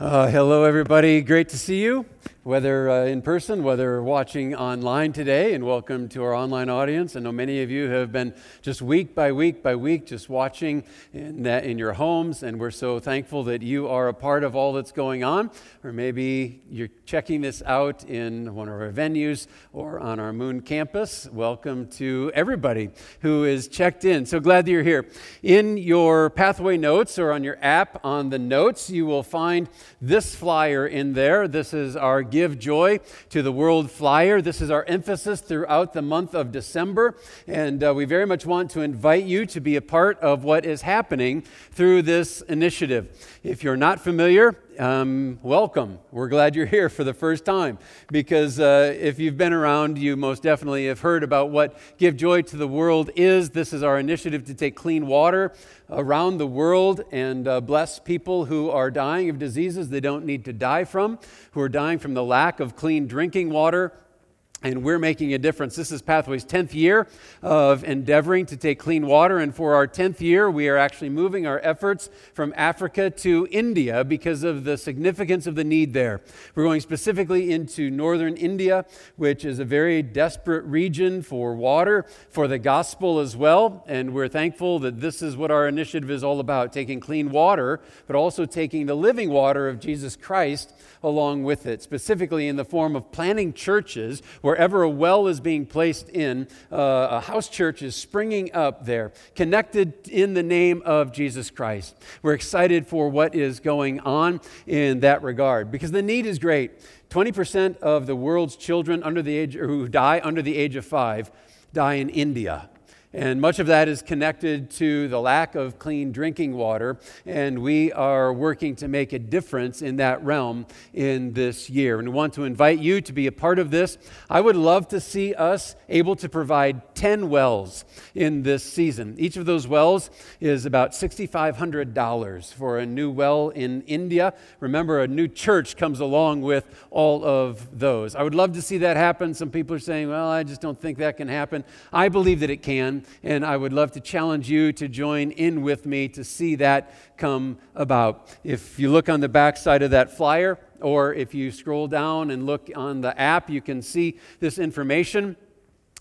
Uh, hello, everybody. Great to see you, whether uh, in person, whether watching online today, and welcome to our online audience. I know many of you have been just week by week by week just watching in, uh, in your homes, and we're so thankful that you are a part of all that's going on. Or maybe you're checking this out in one of our venues or on our Moon campus. Welcome to everybody who is checked in. So glad that you're here. In your pathway notes or on your app on the notes, you will find this flyer in there. This is our Give Joy to the World flyer. This is our emphasis throughout the month of December. And uh, we very much want to invite you to be a part of what is happening through this initiative. If you're not familiar, um, welcome. We're glad you're here for the first time because uh, if you've been around, you most definitely have heard about what Give Joy to the World is. This is our initiative to take clean water around the world and uh, bless people who are dying of diseases they don't need to die from, who are dying from the lack of clean drinking water and we're making a difference. This is Pathway's 10th year of endeavoring to take clean water. And for our 10th year, we are actually moving our efforts from Africa to India because of the significance of the need there. We're going specifically into northern India, which is a very desperate region for water, for the gospel as well. And we're thankful that this is what our initiative is all about taking clean water, but also taking the living water of Jesus Christ along with it, specifically in the form of planting churches wherever a well is being placed in, uh, a house church is springing up there, connected in the name of Jesus Christ. We're excited for what is going on in that regard because the need is great. 20% of the world's children under the age, who die under the age of five die in India. And much of that is connected to the lack of clean drinking water. And we are working to make a difference in that realm in this year. And we want to invite you to be a part of this. I would love to see us able to provide 10 wells in this season. Each of those wells is about $6,500 for a new well in India. Remember, a new church comes along with all of those. I would love to see that happen. Some people are saying, well, I just don't think that can happen. I believe that it can and I would love to challenge you to join in with me to see that come about. If you look on the back side of that flyer, or if you scroll down and look on the app, you can see this information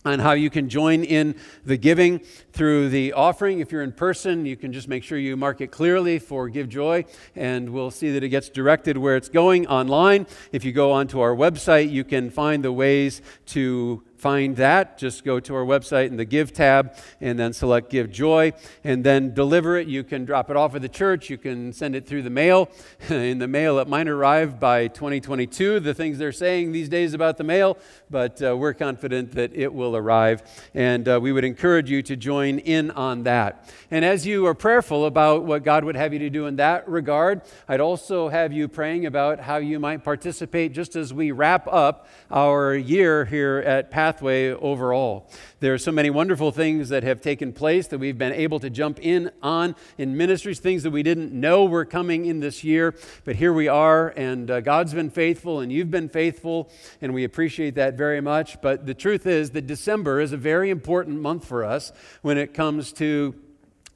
on how you can join in the giving through the offering. If you're in person, you can just make sure you mark it clearly for Give Joy, and we'll see that it gets directed where it's going online. If you go onto our website, you can find the ways to find that, just go to our website in the Give tab and then select Give Joy and then deliver it. You can drop it off at the church. You can send it through the mail. in the mail, it might arrive by 2022, the things they're saying these days about the mail, but uh, we're confident that it will arrive. And uh, we would encourage you to join in on that. And as you are prayerful about what God would have you to do in that regard, I'd also have you praying about how you might participate just as we wrap up our year here at Pastor pathway overall. There are so many wonderful things that have taken place that we've been able to jump in on in ministries, things that we didn't know were coming in this year, but here we are, and uh, God's been faithful, and you've been faithful, and we appreciate that very much. But the truth is that December is a very important month for us when it comes to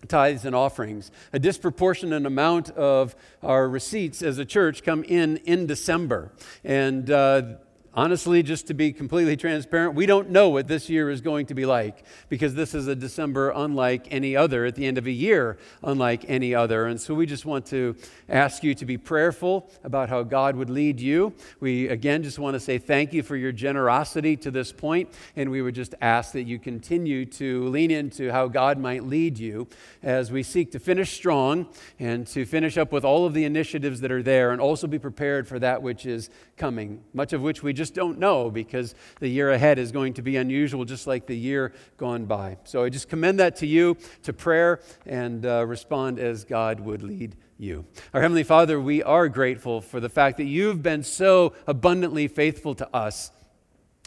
tithes and offerings. A disproportionate amount of our receipts as a church come in in December. And uh, Honestly, just to be completely transparent, we don't know what this year is going to be like because this is a December unlike any other, at the end of a year unlike any other. And so we just want to ask you to be prayerful about how God would lead you. We, again, just want to say thank you for your generosity to this point, and we would just ask that you continue to lean into how God might lead you as we seek to finish strong and to finish up with all of the initiatives that are there and also be prepared for that which is coming, much of which we just just don't know because the year ahead is going to be unusual, just like the year gone by. So I just commend that to you, to prayer, and uh, respond as God would lead you. Our Heavenly Father, we are grateful for the fact that you've been so abundantly faithful to us.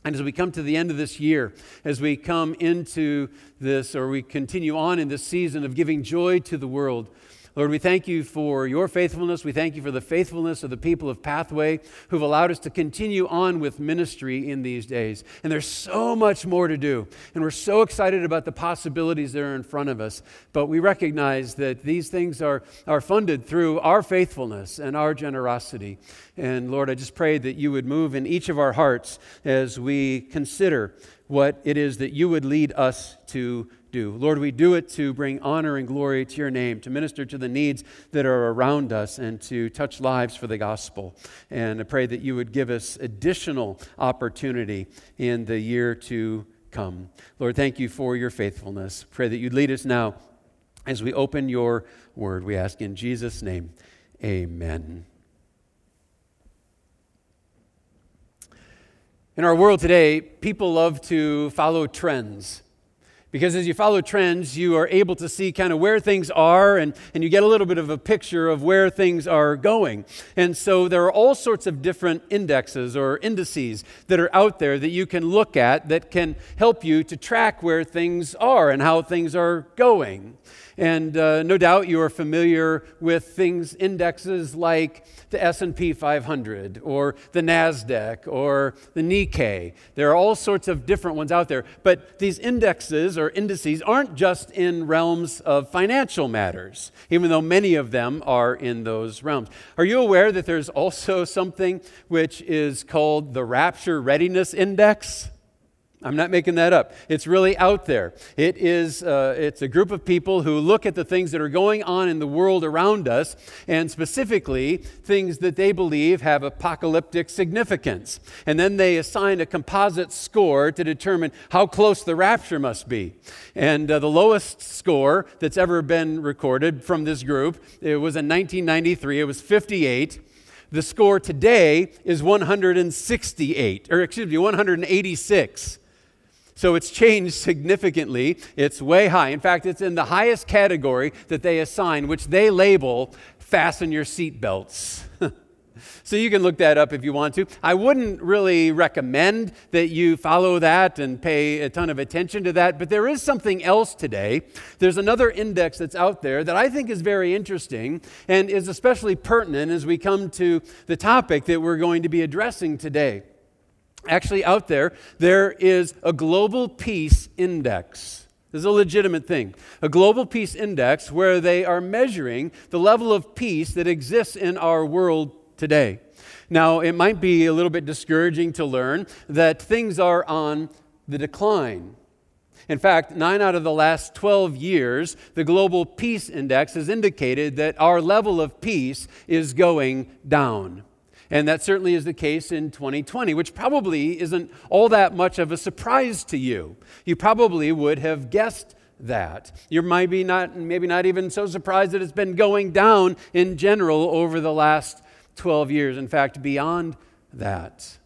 And as we come to the end of this year, as we come into this, or we continue on in this season of giving joy to the world, Lord, we thank you for your faithfulness. We thank you for the faithfulness of the people of Pathway who've allowed us to continue on with ministry in these days. And there's so much more to do. And we're so excited about the possibilities that are in front of us. But we recognize that these things are, are funded through our faithfulness and our generosity. And Lord, I just pray that you would move in each of our hearts as we consider what it is that you would lead us to do. Lord, we do it to bring honor and glory to your name, to minister to the needs that are around us, and to touch lives for the gospel. And I pray that you would give us additional opportunity in the year to come. Lord, thank you for your faithfulness. Pray that you'd lead us now as we open your word. We ask in Jesus' name, amen. In our world today, people love to follow trends. Because as you follow trends, you are able to see kind of where things are and, and you get a little bit of a picture of where things are going. And so there are all sorts of different indexes or indices that are out there that you can look at that can help you to track where things are and how things are going. And uh, no doubt you are familiar with things, indexes like the S&P 500 or the NASDAQ or the Nikkei. There are all sorts of different ones out there. But these indexes or indices aren't just in realms of financial matters, even though many of them are in those realms. Are you aware that there's also something which is called the Rapture Readiness Index? I'm not making that up. It's really out there. It is, uh, it's a group of people who look at the things that are going on in the world around us, and specifically things that they believe have apocalyptic significance. And then they assign a composite score to determine how close the rapture must be. And uh, the lowest score that's ever been recorded from this group, it was in 1993. It was 58. The score today is 168, or excuse me, 186. So it's changed significantly. It's way high. In fact, it's in the highest category that they assign, which they label fasten your seatbelts. so you can look that up if you want to. I wouldn't really recommend that you follow that and pay a ton of attention to that, but there is something else today. There's another index that's out there that I think is very interesting and is especially pertinent as we come to the topic that we're going to be addressing today actually out there, there is a global peace index. This is a legitimate thing. A global peace index where they are measuring the level of peace that exists in our world today. Now, it might be a little bit discouraging to learn that things are on the decline. In fact, nine out of the last 12 years, the Global Peace Index has indicated that our level of peace is going down. And that certainly is the case in 2020, which probably isn't all that much of a surprise to you. You probably would have guessed that. You might be not, maybe not even so surprised that it's been going down in general over the last 12 years. In fact, beyond that.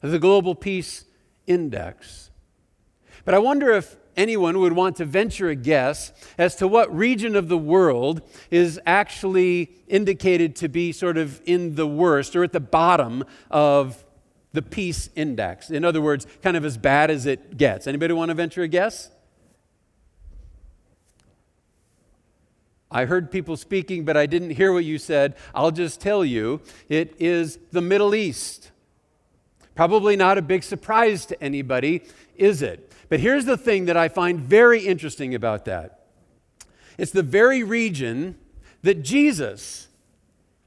The Global Peace Index. But I wonder if anyone would want to venture a guess as to what region of the world is actually indicated to be sort of in the worst or at the bottom of the peace index. In other words, kind of as bad as it gets. Anybody want to venture a guess? I heard people speaking, but I didn't hear what you said. I'll just tell you it is the Middle East. Probably not a big surprise to anybody, is it? But here's the thing that I find very interesting about that it's the very region that Jesus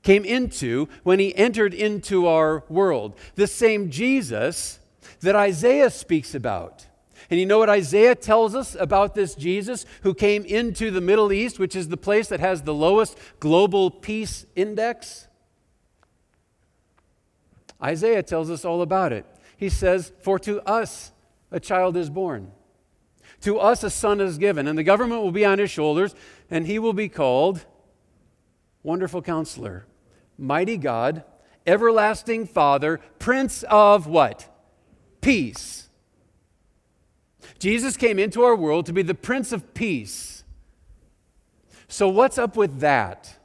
came into when he entered into our world. The same Jesus that Isaiah speaks about. And you know what Isaiah tells us about this Jesus who came into the Middle East, which is the place that has the lowest global peace index? Isaiah tells us all about it. He says, For to us a child is born. To us a son is given, and the government will be on his shoulders, and he will be called Wonderful Counselor, Mighty God, Everlasting Father, Prince of what? Peace. Jesus came into our world to be the Prince of Peace. So, what's up with that?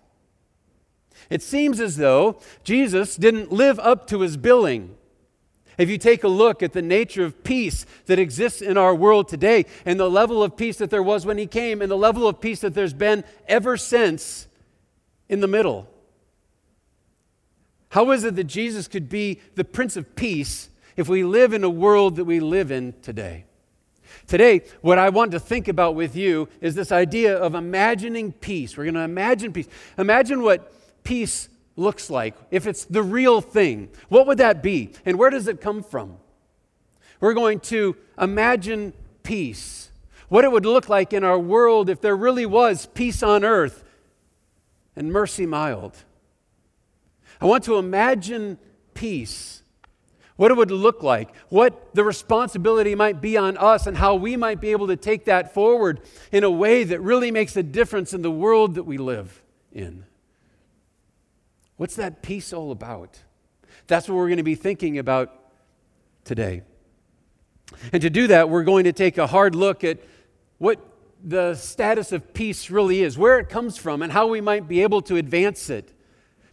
It seems as though Jesus didn't live up to his billing. If you take a look at the nature of peace that exists in our world today, and the level of peace that there was when he came, and the level of peace that there's been ever since in the middle. How is it that Jesus could be the Prince of Peace if we live in a world that we live in today? Today, what I want to think about with you is this idea of imagining peace. We're going to imagine peace. Imagine what peace looks like, if it's the real thing, what would that be? And where does it come from? We're going to imagine peace, what it would look like in our world if there really was peace on earth and mercy mild. I want to imagine peace, what it would look like, what the responsibility might be on us, and how we might be able to take that forward in a way that really makes a difference in the world that we live in. What's that peace all about? That's what we're going to be thinking about today. And to do that, we're going to take a hard look at what the status of peace really is, where it comes from, and how we might be able to advance it.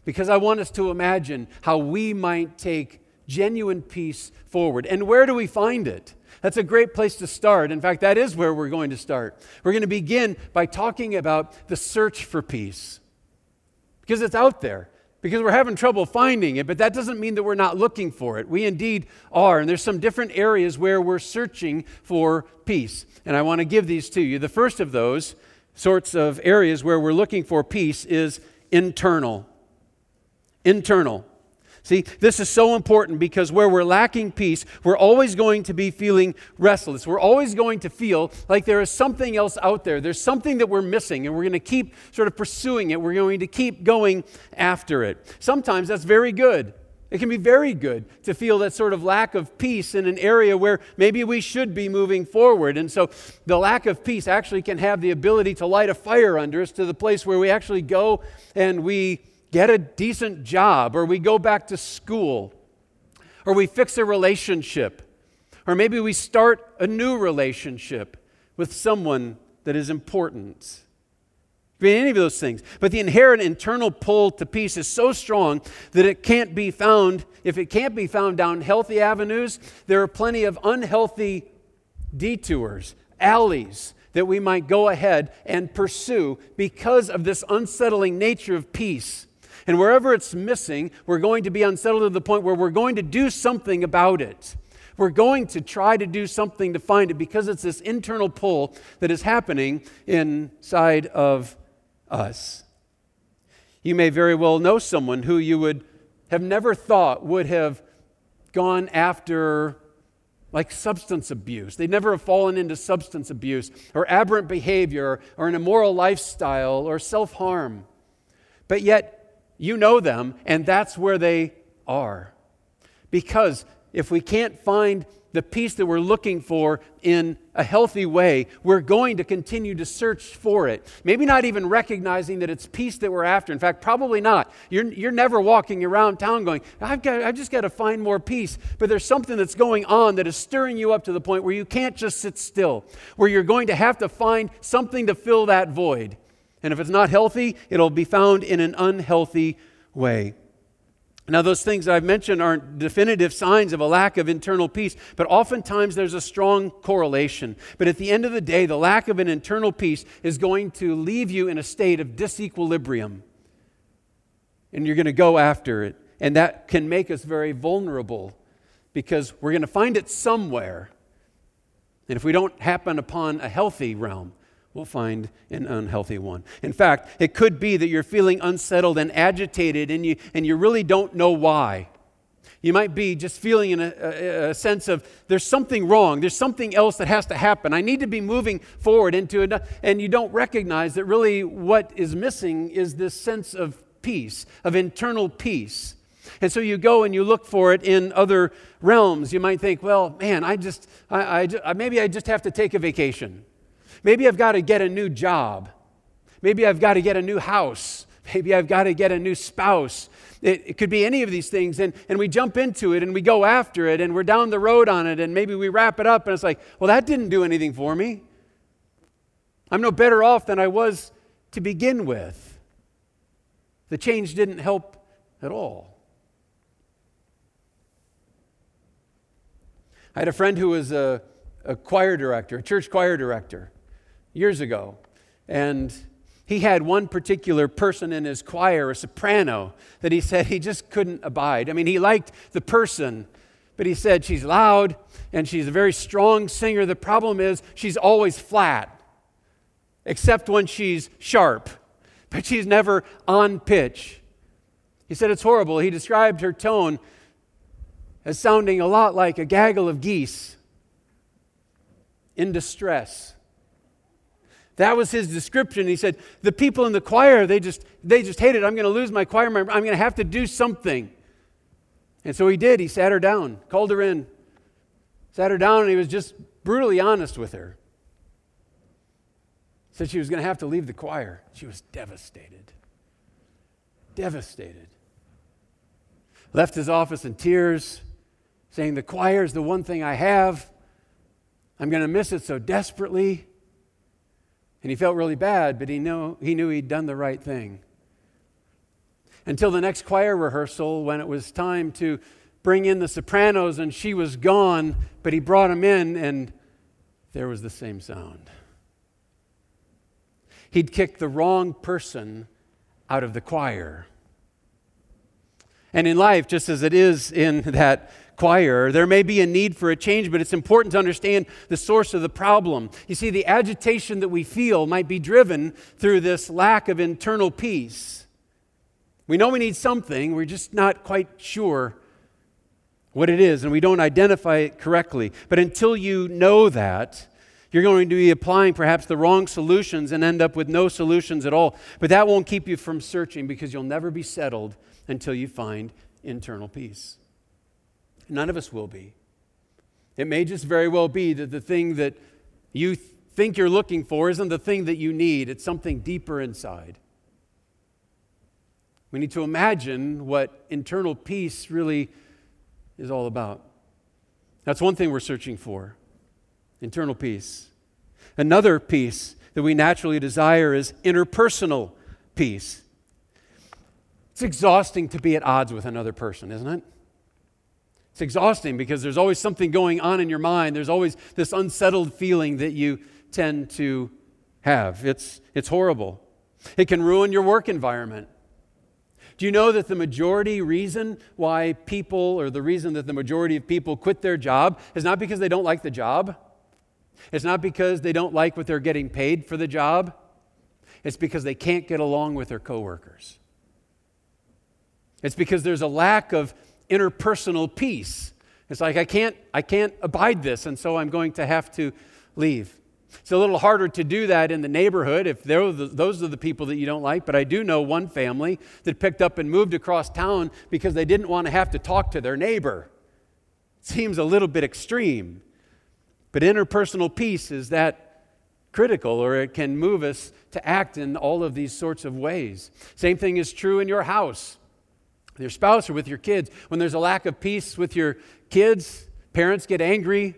Because I want us to imagine how we might take genuine peace forward. And where do we find it? That's a great place to start. In fact, that is where we're going to start. We're going to begin by talking about the search for peace. Because it's out there because we're having trouble finding it, but that doesn't mean that we're not looking for it. We indeed are. And there's some different areas where we're searching for peace. And I want to give these to you. The first of those sorts of areas where we're looking for peace is internal. Internal. See, this is so important because where we're lacking peace, we're always going to be feeling restless. We're always going to feel like there is something else out there. There's something that we're missing, and we're going to keep sort of pursuing it. We're going to keep going after it. Sometimes that's very good. It can be very good to feel that sort of lack of peace in an area where maybe we should be moving forward. And so the lack of peace actually can have the ability to light a fire under us to the place where we actually go and we get a decent job, or we go back to school, or we fix a relationship, or maybe we start a new relationship with someone that is important. Be any of those things. But the inherent internal pull to peace is so strong that it can't be found. If it can't be found down healthy avenues, there are plenty of unhealthy detours, alleys that we might go ahead and pursue because of this unsettling nature of peace. And wherever it's missing, we're going to be unsettled to the point where we're going to do something about it. We're going to try to do something to find it because it's this internal pull that is happening inside of us. You may very well know someone who you would have never thought would have gone after like substance abuse. They'd never have fallen into substance abuse or aberrant behavior or an immoral lifestyle or self harm. But yet, you know them, and that's where they are. Because if we can't find the peace that we're looking for in a healthy way, we're going to continue to search for it. Maybe not even recognizing that it's peace that we're after. In fact, probably not. You're, you're never walking around town going, I've, got, I've just got to find more peace. But there's something that's going on that is stirring you up to the point where you can't just sit still, where you're going to have to find something to fill that void. And if it's not healthy, it'll be found in an unhealthy way. Now, those things I've mentioned aren't definitive signs of a lack of internal peace, but oftentimes there's a strong correlation. But at the end of the day, the lack of an internal peace is going to leave you in a state of disequilibrium. And you're going to go after it. And that can make us very vulnerable because we're going to find it somewhere. And if we don't happen upon a healthy realm, we'll find an unhealthy one. In fact, it could be that you're feeling unsettled and agitated and you, and you really don't know why. You might be just feeling in a, a, a, sense of there's something wrong, there's something else that has to happen. I need to be moving forward into it. And you don't recognize that really what is missing is this sense of peace, of internal peace. And so you go and you look for it in other realms. You might think, well, man, I just, I, I, maybe I just have to take a vacation. Maybe I've got to get a new job. Maybe I've got to get a new house. Maybe I've got to get a new spouse. It, it, could be any of these things. And, and we jump into it and we go after it and we're down the road on it and maybe we wrap it up and it's like, well, that didn't do anything for me. I'm no better off than I was to begin with. The change didn't help at all. I had a friend who was a, a choir director, a church choir director, years ago. And he had one particular person in his choir, a soprano, that he said he just couldn't abide. I mean, he liked the person, but he said she's loud and she's a very strong singer. The problem is she's always flat, except when she's sharp, but she's never on pitch. He said it's horrible. He described her tone as sounding a lot like a gaggle of geese in distress. That was his description. He said, The people in the choir, they just, they just hate it. I'm going to lose my choir member. I'm going to have to do something. And so he did. He sat her down, called her in, sat her down, and he was just brutally honest with her. Said she was going to have to leave the choir. She was devastated. Devastated. Left his office in tears, saying, The choir is the one thing I have. I'm going to miss it so desperately. And he felt really bad, but he knew, he knew he'd done the right thing. Until the next choir rehearsal, when it was time to bring in the sopranos, and she was gone, but he brought them in, and there was the same sound. He'd kicked the wrong person out of the choir. And in life, just as it is in that choir. There may be a need for a change, but it's important to understand the source of the problem. You see, the agitation that we feel might be driven through this lack of internal peace. We know we need something, we're just not quite sure what it is, and we don't identify it correctly. But until you know that, you're going to be applying perhaps the wrong solutions and end up with no solutions at all. But that won't keep you from searching because you'll never be settled until you find internal peace. None of us will be. It may just very well be that the thing that you think you're looking for isn't the thing that you need, it's something deeper inside. We need to imagine what internal peace really is all about. That's one thing we're searching for internal peace. Another peace that we naturally desire is interpersonal peace. It's exhausting to be at odds with another person, isn't it? It's exhausting because there's always something going on in your mind. There's always this unsettled feeling that you tend to have. It's, it's horrible. It can ruin your work environment. Do you know that the majority reason why people, or the reason that the majority of people quit their job, is not because they don't like the job? It's not because they don't like what they're getting paid for the job. It's because they can't get along with their coworkers. It's because there's a lack of interpersonal peace. It's like I can't, I can't abide this, and so I'm going to have to leave. It's a little harder to do that in the neighborhood if the, those are the people that you don't like. But I do know one family that picked up and moved across town because they didn't want to have to talk to their neighbor. Seems a little bit extreme. But interpersonal peace is that critical, or it can move us to act in all of these sorts of ways. Same thing is true in your house your spouse or with your kids. When there's a lack of peace with your kids, parents get angry,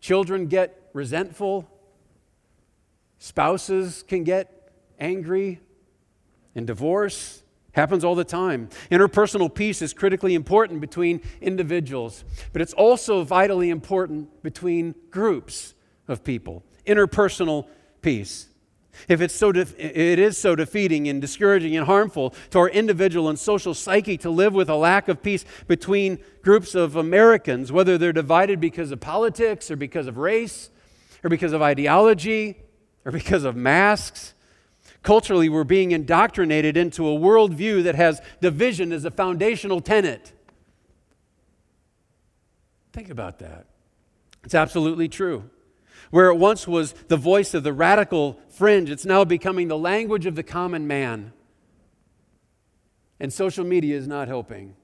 children get resentful, spouses can get angry, and divorce happens all the time. Interpersonal peace is critically important between individuals, but it's also vitally important between groups of people. Interpersonal peace. If it's so it is so defeating and discouraging and harmful to our individual and social psyche to live with a lack of peace between groups of Americans, whether they're divided because of politics or because of race or because of ideology or because of masks. Culturally, we're being indoctrinated into a worldview that has division as a foundational tenet. Think about that. It's absolutely true. Where it once was the voice of the radical fringe, it's now becoming the language of the common man. And social media is not helping.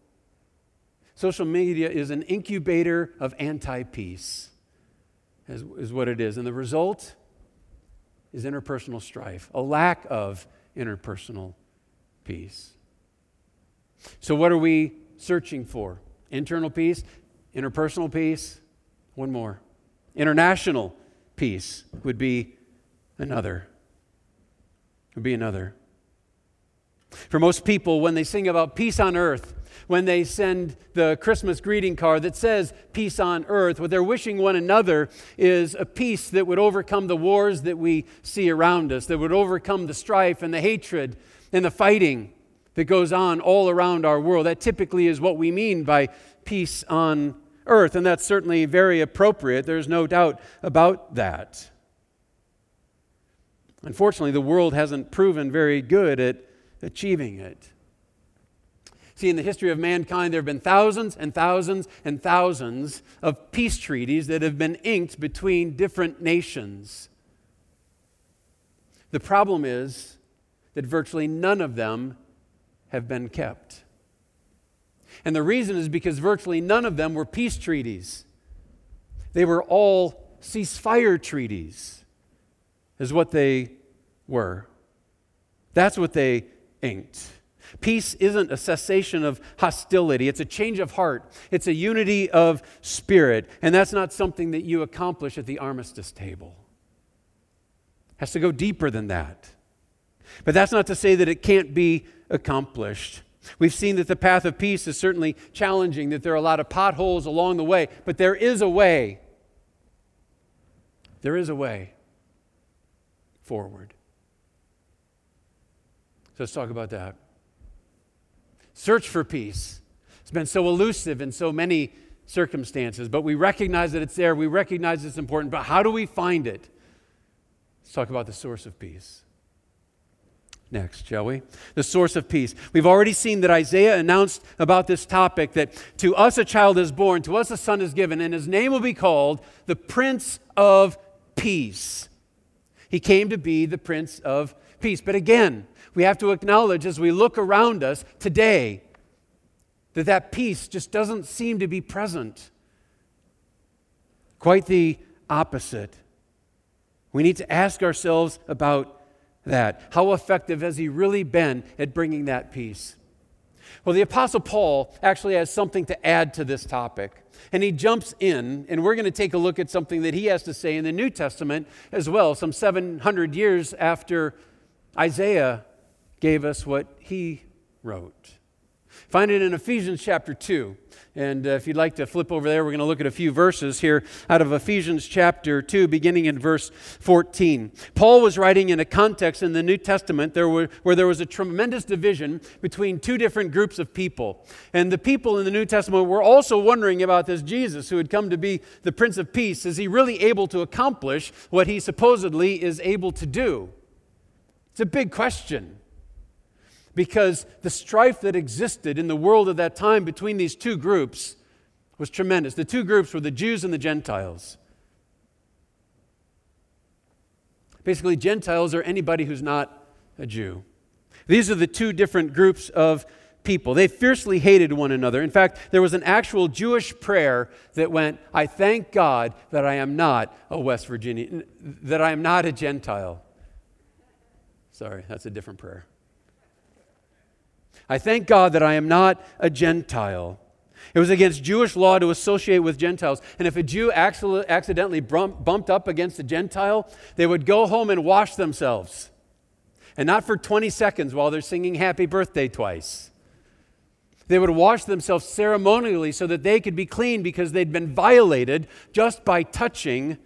Social media is an incubator of anti peace, is, is what it is. And the result is interpersonal strife, a lack of interpersonal peace. So, what are we searching for? Internal peace, interpersonal peace, one more. International peace would be another. Would be another. For most people, when they sing about peace on earth, when they send the Christmas greeting card that says peace on earth. What they're wishing one another is a peace that would overcome the wars that we see around us, that would overcome the strife and the hatred and the fighting that goes on all around our world. That typically is what we mean by peace on earth, and that's certainly very appropriate. There's no doubt about that. Unfortunately, the world hasn't proven very good at achieving it. See, in the history of mankind, there have been thousands and thousands and thousands of peace treaties that have been inked between different nations. The problem is that virtually none of them have been kept. And the reason is because virtually none of them were peace treaties. They were all ceasefire treaties, is what they were. That's what they inked. Peace isn't a cessation of hostility, it's a change of heart, it's a unity of spirit. And that's not something that you accomplish at the armistice table. It has to go deeper than that. But that's not to say that it can't be accomplished. We've seen that the path of peace is certainly challenging, that there are a lot of potholes along the way, but there is a way. There is a way forward. So let's talk about that. Search for peace. It's been so elusive in so many circumstances, but we recognize that it's there. We recognize it's important, but how do we find it? Let's talk about the source of peace. Next, shall we? The source of peace. We've already seen that Isaiah announced about this topic that to us a child is born, to us a son is given, and his name will be called the Prince of Peace. He came to be the Prince of Peace. But again, we have to acknowledge as we look around us today that that peace just doesn't seem to be present. Quite the opposite. We need to ask ourselves about that. How effective has he really been at bringing that peace? Well, the Apostle Paul actually has something to add to this topic. And he jumps in, and we're going to take a look at something that he has to say in the New Testament as well, some 700 years after Isaiah gave us what he wrote. Find it in Ephesians chapter 2. And uh, if you'd like to flip over there, we're going to look at a few verses here out of Ephesians chapter 2, beginning in verse 14. Paul was writing in a context in the New Testament there were, where there was a tremendous division between two different groups of people. And the people in the New Testament were also wondering about this Jesus who had come to be the Prince of Peace. Is he really able to accomplish what he supposedly is able to do? It's a big question because the strife that existed in the world at that time between these two groups was tremendous. The two groups were the Jews and the Gentiles. Basically, Gentiles are anybody who's not a Jew. These are the two different groups of people. They fiercely hated one another. In fact, there was an actual Jewish prayer that went, I thank God that I am not a West Virginian, that I am not a Gentile. Sorry, that's a different prayer. I thank God that I am not a Gentile. It was against Jewish law to associate with Gentiles. And if a Jew accidentally bumped up against a Gentile, they would go home and wash themselves. And not for 20 seconds while they're singing happy birthday twice. They would wash themselves ceremonially so that they could be clean because they'd been violated just by touching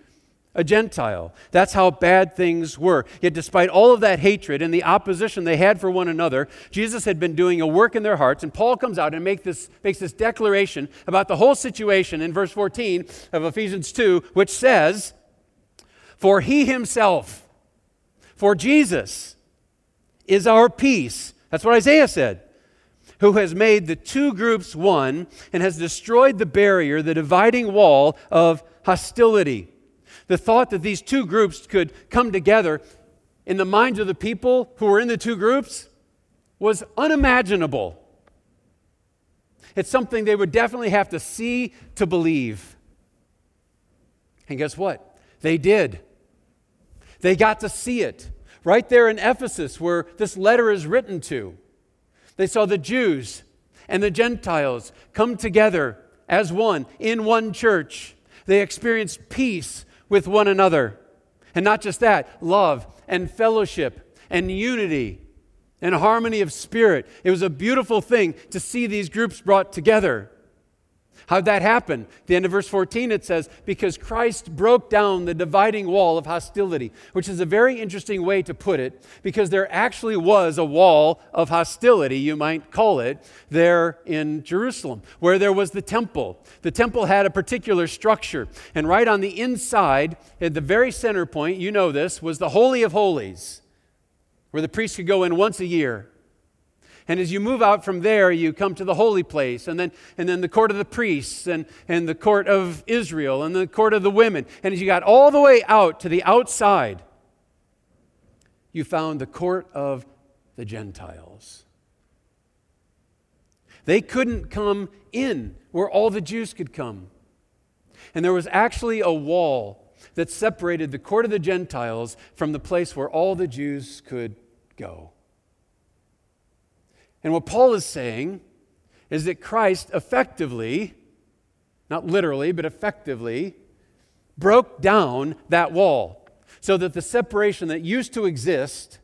a Gentile. That's how bad things were. Yet, despite all of that hatred and the opposition they had for one another, Jesus had been doing a work in their hearts. And Paul comes out and make this, makes this declaration about the whole situation in verse 14 of Ephesians 2, which says, For he himself, for Jesus, is our peace. That's what Isaiah said. Who has made the two groups one and has destroyed the barrier, the dividing wall of hostility the thought that these two groups could come together in the minds of the people who were in the two groups was unimaginable. It's something they would definitely have to see to believe. And guess what? They did. They got to see it right there in Ephesus, where this letter is written to. They saw the Jews and the Gentiles come together as one in one church. They experienced peace with one another. And not just that, love and fellowship and unity and harmony of spirit. It was a beautiful thing to see these groups brought together. How'd that happen? The end of verse 14, it says, Because Christ broke down the dividing wall of hostility, which is a very interesting way to put it, because there actually was a wall of hostility, you might call it, there in Jerusalem, where there was the temple. The temple had a particular structure, and right on the inside, at the very center point, you know this, was the Holy of Holies, where the priest could go in once a year. And as you move out from there, you come to the holy place, and then, and then the court of the priests, and, and the court of Israel, and the court of the women. And as you got all the way out to the outside, you found the court of the Gentiles. They couldn't come in where all the Jews could come. And there was actually a wall that separated the court of the Gentiles from the place where all the Jews could go. And what Paul is saying is that Christ effectively, not literally, but effectively, broke down that wall so that the separation that used to exist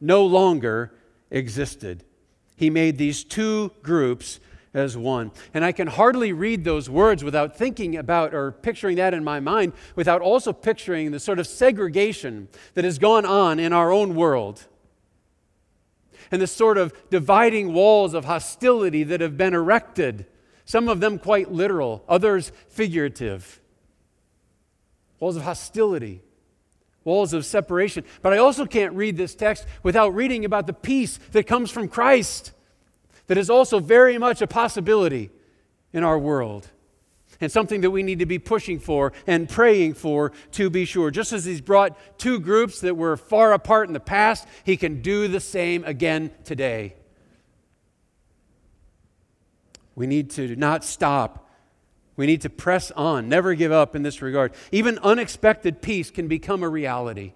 no longer existed. He made these two groups as one. And I can hardly read those words without thinking about or picturing that in my mind, without also picturing the sort of segregation that has gone on in our own world and the sort of dividing walls of hostility that have been erected, some of them quite literal, others figurative. Walls of hostility, walls of separation. But I also can't read this text without reading about the peace that comes from Christ, that is also very much a possibility in our world and something that we need to be pushing for and praying for to be sure. Just as He's brought two groups that were far apart in the past, He can do the same again today. We need to not stop. We need to press on, never give up in this regard. Even unexpected peace can become a reality.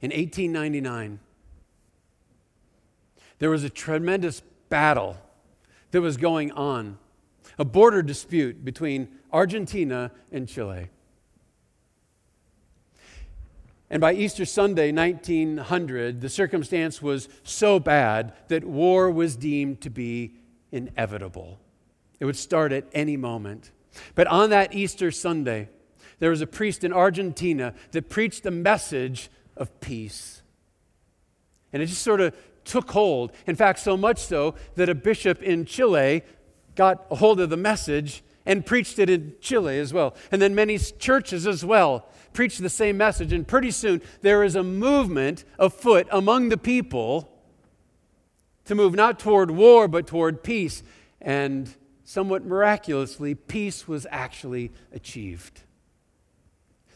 In 1899, there was a tremendous battle that was going on a border dispute between Argentina and Chile. And by Easter Sunday, 1900, the circumstance was so bad that war was deemed to be inevitable. It would start at any moment. But on that Easter Sunday, there was a priest in Argentina that preached a message of peace. And it just sort of took hold. In fact, so much so that a bishop in Chile got a hold of the message and preached it in Chile as well. And then many churches as well preached the same message. And pretty soon there is a movement afoot among the people to move not toward war but toward peace. And somewhat miraculously, peace was actually achieved.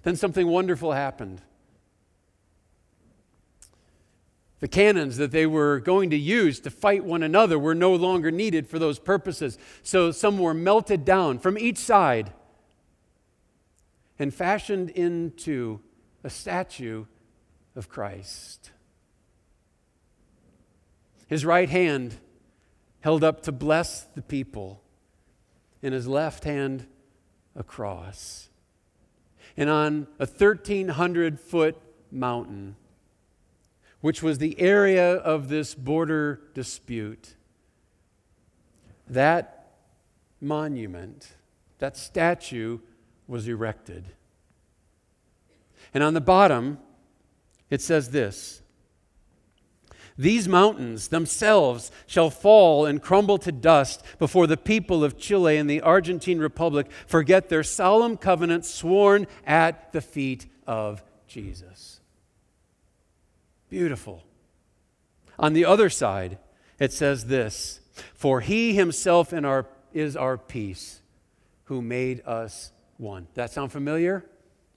Then something wonderful happened. The cannons that they were going to use to fight one another were no longer needed for those purposes. So some were melted down from each side and fashioned into a statue of Christ. His right hand held up to bless the people, and his left hand a cross. And on a 1,300 foot mountain, which was the area of this border dispute, that monument, that statue was erected. And on the bottom, it says this These mountains themselves shall fall and crumble to dust before the people of Chile and the Argentine Republic forget their solemn covenant sworn at the feet of Jesus. Beautiful. On the other side, it says this For he himself our, is our peace, who made us one. That sound familiar?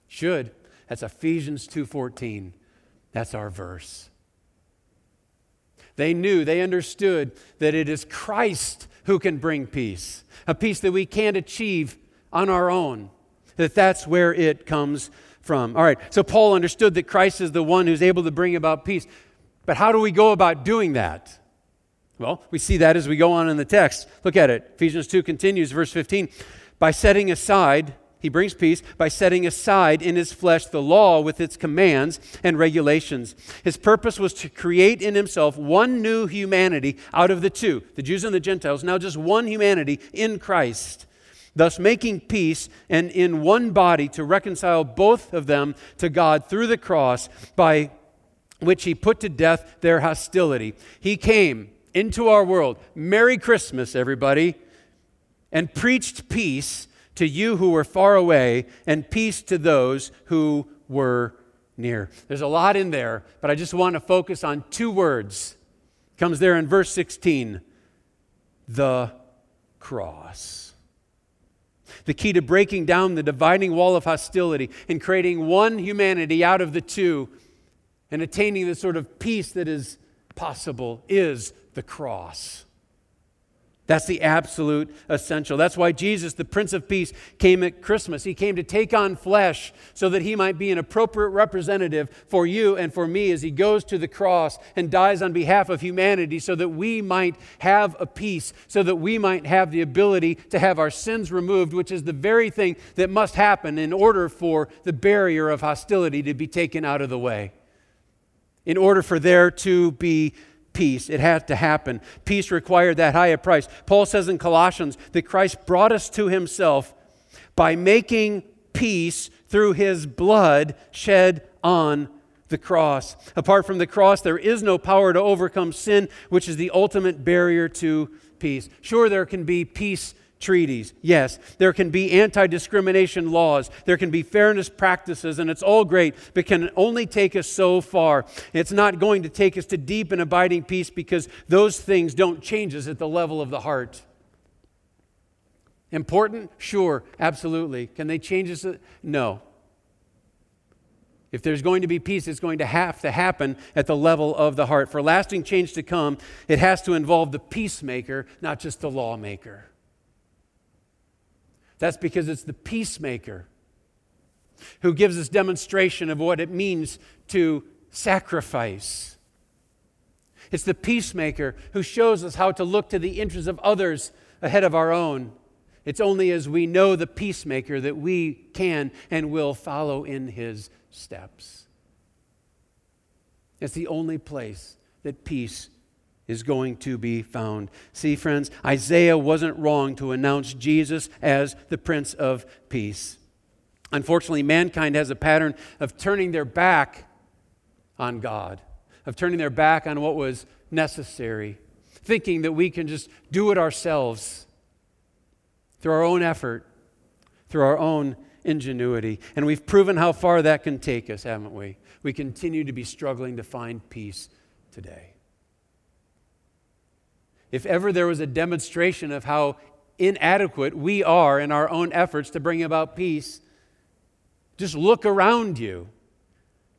Should. That's Ephesians 2:14. That's our verse. They knew, they understood that it is Christ who can bring peace, a peace that we can't achieve on our own. That that's where it comes from. All right, so Paul understood that Christ is the one who's able to bring about peace. But how do we go about doing that? Well, we see that as we go on in the text. Look at it. Ephesians 2 continues, verse 15. By setting aside he brings peace by setting aside in his flesh the law with its commands and regulations. His purpose was to create in himself one new humanity out of the two, the Jews and the Gentiles, now just one humanity in Christ, thus making peace and in one body to reconcile both of them to God through the cross by which he put to death their hostility. He came into our world. Merry Christmas, everybody, and preached peace to you who were far away, and peace to those who were near. There's a lot in there, but I just want to focus on two words. Comes there in verse 16 the cross. The key to breaking down the dividing wall of hostility and creating one humanity out of the two and attaining the sort of peace that is possible is the cross. That's the absolute essential. That's why Jesus, the Prince of Peace, came at Christmas. He came to take on flesh so that he might be an appropriate representative for you and for me as he goes to the cross and dies on behalf of humanity so that we might have a peace, so that we might have the ability to have our sins removed, which is the very thing that must happen in order for the barrier of hostility to be taken out of the way. In order for there to be peace. It had to happen. Peace required that high a price. Paul says in Colossians that Christ brought us to himself by making peace through his blood shed on the cross. Apart from the cross, there is no power to overcome sin, which is the ultimate barrier to peace. Sure, there can be peace treaties. Yes, there can be anti discrimination laws, there can be fairness practices, and it's all great, but can only take us so far. It's not going to take us to deep and abiding peace because those things don't change us at the level of the heart. Important? Sure, absolutely. Can they change us? No. If there's going to be peace, it's going to have to happen at the level of the heart. For lasting change to come, it has to involve the peacemaker, not just the lawmaker. That's because it's the peacemaker who gives us demonstration of what it means to sacrifice. It's the peacemaker who shows us how to look to the interests of others ahead of our own. It's only as we know the peacemaker that we can and will follow in his steps. It's the only place that peace is going to be found. See, friends, Isaiah wasn't wrong to announce Jesus as the Prince of Peace. Unfortunately, mankind has a pattern of turning their back on God, of turning their back on what was necessary, thinking that we can just do it ourselves through our own effort, through our own ingenuity. And we've proven how far that can take us, haven't we? We continue to be struggling to find peace today if ever there was a demonstration of how inadequate we are in our own efforts to bring about peace, just look around you.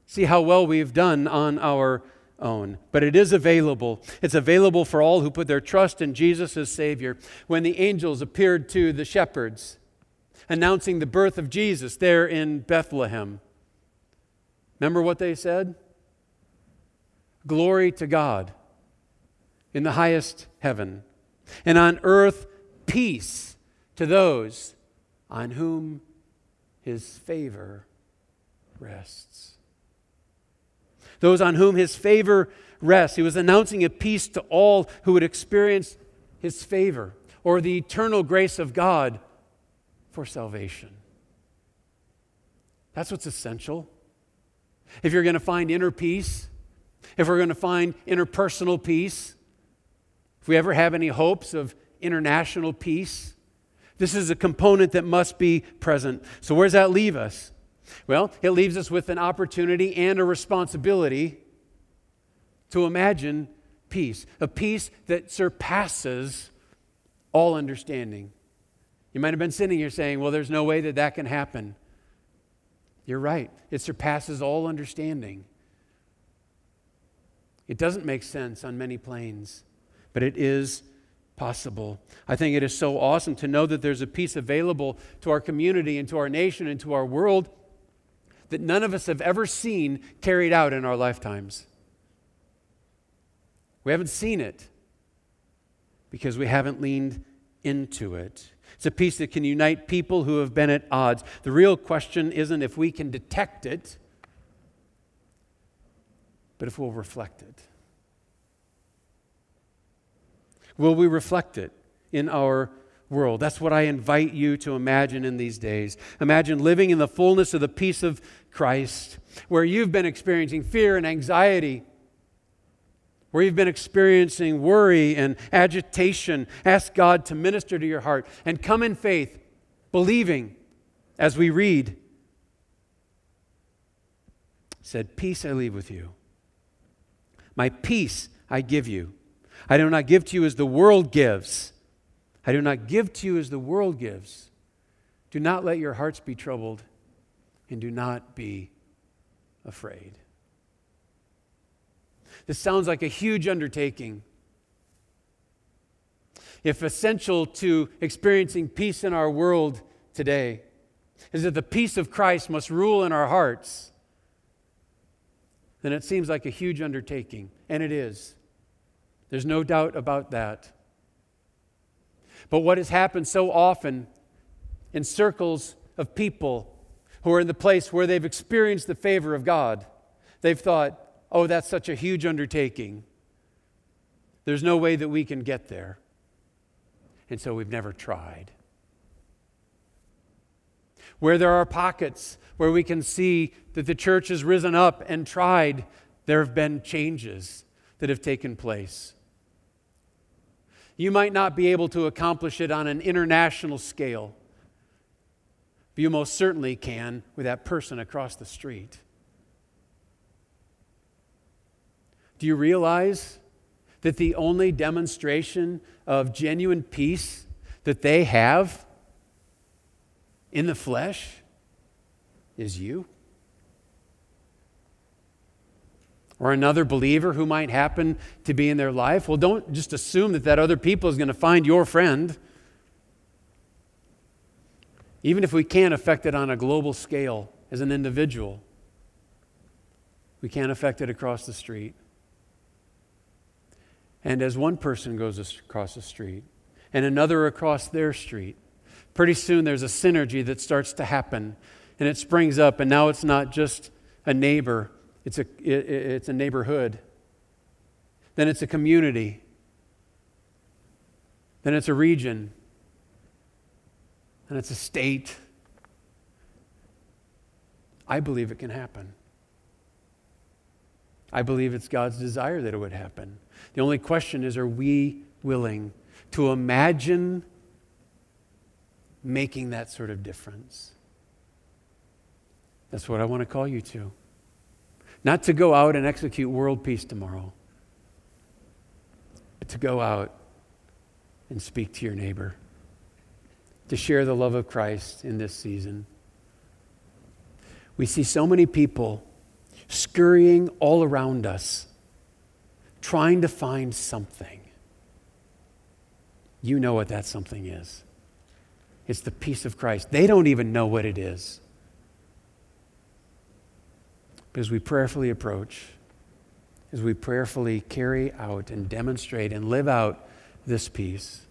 See how well we've done on our own. But it is available. It's available for all who put their trust in Jesus as Savior. When the angels appeared to the shepherds, announcing the birth of Jesus there in Bethlehem, remember what they said? Glory to God in the highest heaven, and on earth peace to those on whom his favor rests. Those on whom his favor rests. He was announcing a peace to all who would experience his favor or the eternal grace of God for salvation. That's what's essential. If you're going to find inner peace, if we're going to find interpersonal peace, if we ever have any hopes of international peace, this is a component that must be present. So, where does that leave us? Well, it leaves us with an opportunity and a responsibility to imagine peace, a peace that surpasses all understanding. You might have been sitting here saying, well, there's no way that that can happen. You're right, it surpasses all understanding. It doesn't make sense on many planes but it is possible. I think it is so awesome to know that there's a peace available to our community and to our nation and to our world that none of us have ever seen carried out in our lifetimes. We haven't seen it because we haven't leaned into it. It's a peace that can unite people who have been at odds. The real question isn't if we can detect it, but if we'll reflect it. Will we reflect it in our world? That's what I invite you to imagine in these days. Imagine living in the fullness of the peace of Christ, where you've been experiencing fear and anxiety where you've been experiencing worry and agitation, ask God to minister to your heart and come in faith, believing as we read. Said, Peace I leave with you. My peace I give you. I do not give to you as the world gives. I do not give to you as the world gives. Do not let your hearts be troubled, and do not be afraid. This sounds like a huge undertaking. If essential to experiencing peace in our world today is that the peace of Christ must rule in our hearts, then it seems like a huge undertaking, and it is. There's no doubt about that. But what has happened so often in circles of people who are in the place where they've experienced the favor of God, they've thought, oh, that's such a huge undertaking. There's no way that we can get there. And so we've never tried. Where there are pockets where we can see that the church has risen up and tried, there have been changes that have taken place. You might not be able to accomplish it on an international scale, but you most certainly can with that person across the street. Do you realize that the only demonstration of genuine peace that they have in the flesh is you? Or another believer who might happen to be in their life? Well, don't just assume that that other people is going to find your friend. Even if we can't affect it on a global scale as an individual, we can't affect it across the street. And as one person goes across the street and another across their street, pretty soon there's a synergy that starts to happen and it springs up. And now it's not just a neighbor, it's a, it, it's a neighborhood. Then it's a community. Then it's a region. And it's a state. I believe it can happen. I believe it's God's desire that it would happen. The only question is are we willing to imagine making that sort of difference? That's what I want to call you to. Not to go out and execute world peace tomorrow, but to go out and speak to your neighbor, to share the love of Christ in this season. We see so many people scurrying all around us trying to find something. You know what that something is. It's the peace of Christ. They don't even know what it is. But as we prayerfully approach, as we prayerfully carry out and demonstrate and live out this peace,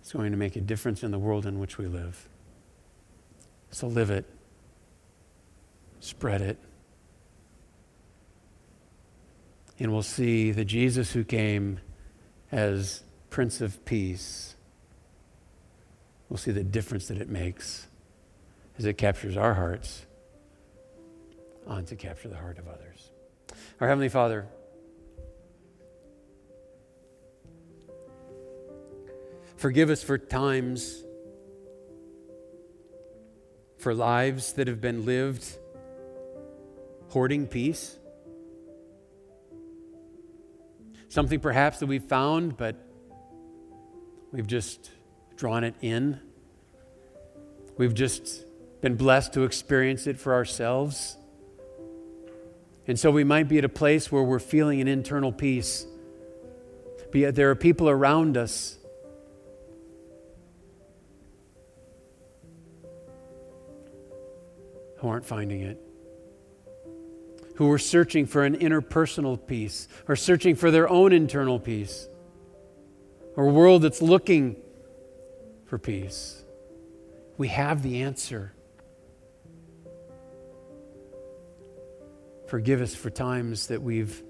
it's going to make a difference in the world in which we live. So live it, spread it and we'll see the Jesus who came as Prince of Peace. We'll see the difference that it makes as it captures our hearts on to capture the heart of others. Our Heavenly Father, forgive us for times, for lives that have been lived hoarding peace Something perhaps that we've found, but we've just drawn it in. We've just been blessed to experience it for ourselves. And so we might be at a place where we're feeling an internal peace. But there are people around us who aren't finding it who are searching for an interpersonal peace or searching for their own internal peace. Or a world that's looking for peace. We have the answer. Forgive us for times that we've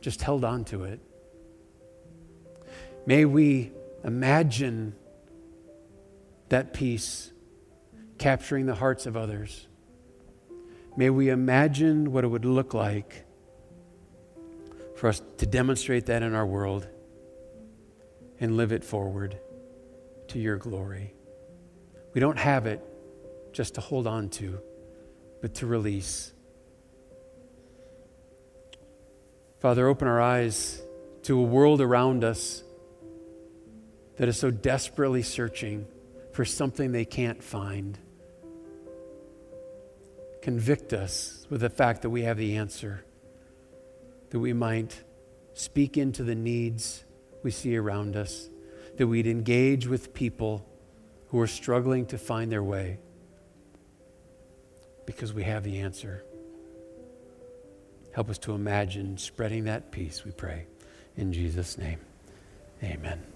just held on to it. May we imagine that peace capturing the hearts of others. May we imagine what it would look like for us to demonstrate that in our world and live it forward to your glory. We don't have it just to hold on to, but to release. Father, open our eyes to a world around us that is so desperately searching for something they can't find. Convict us with the fact that we have the answer, that we might speak into the needs we see around us, that we'd engage with people who are struggling to find their way because we have the answer. Help us to imagine spreading that peace, we pray. In Jesus' name, amen.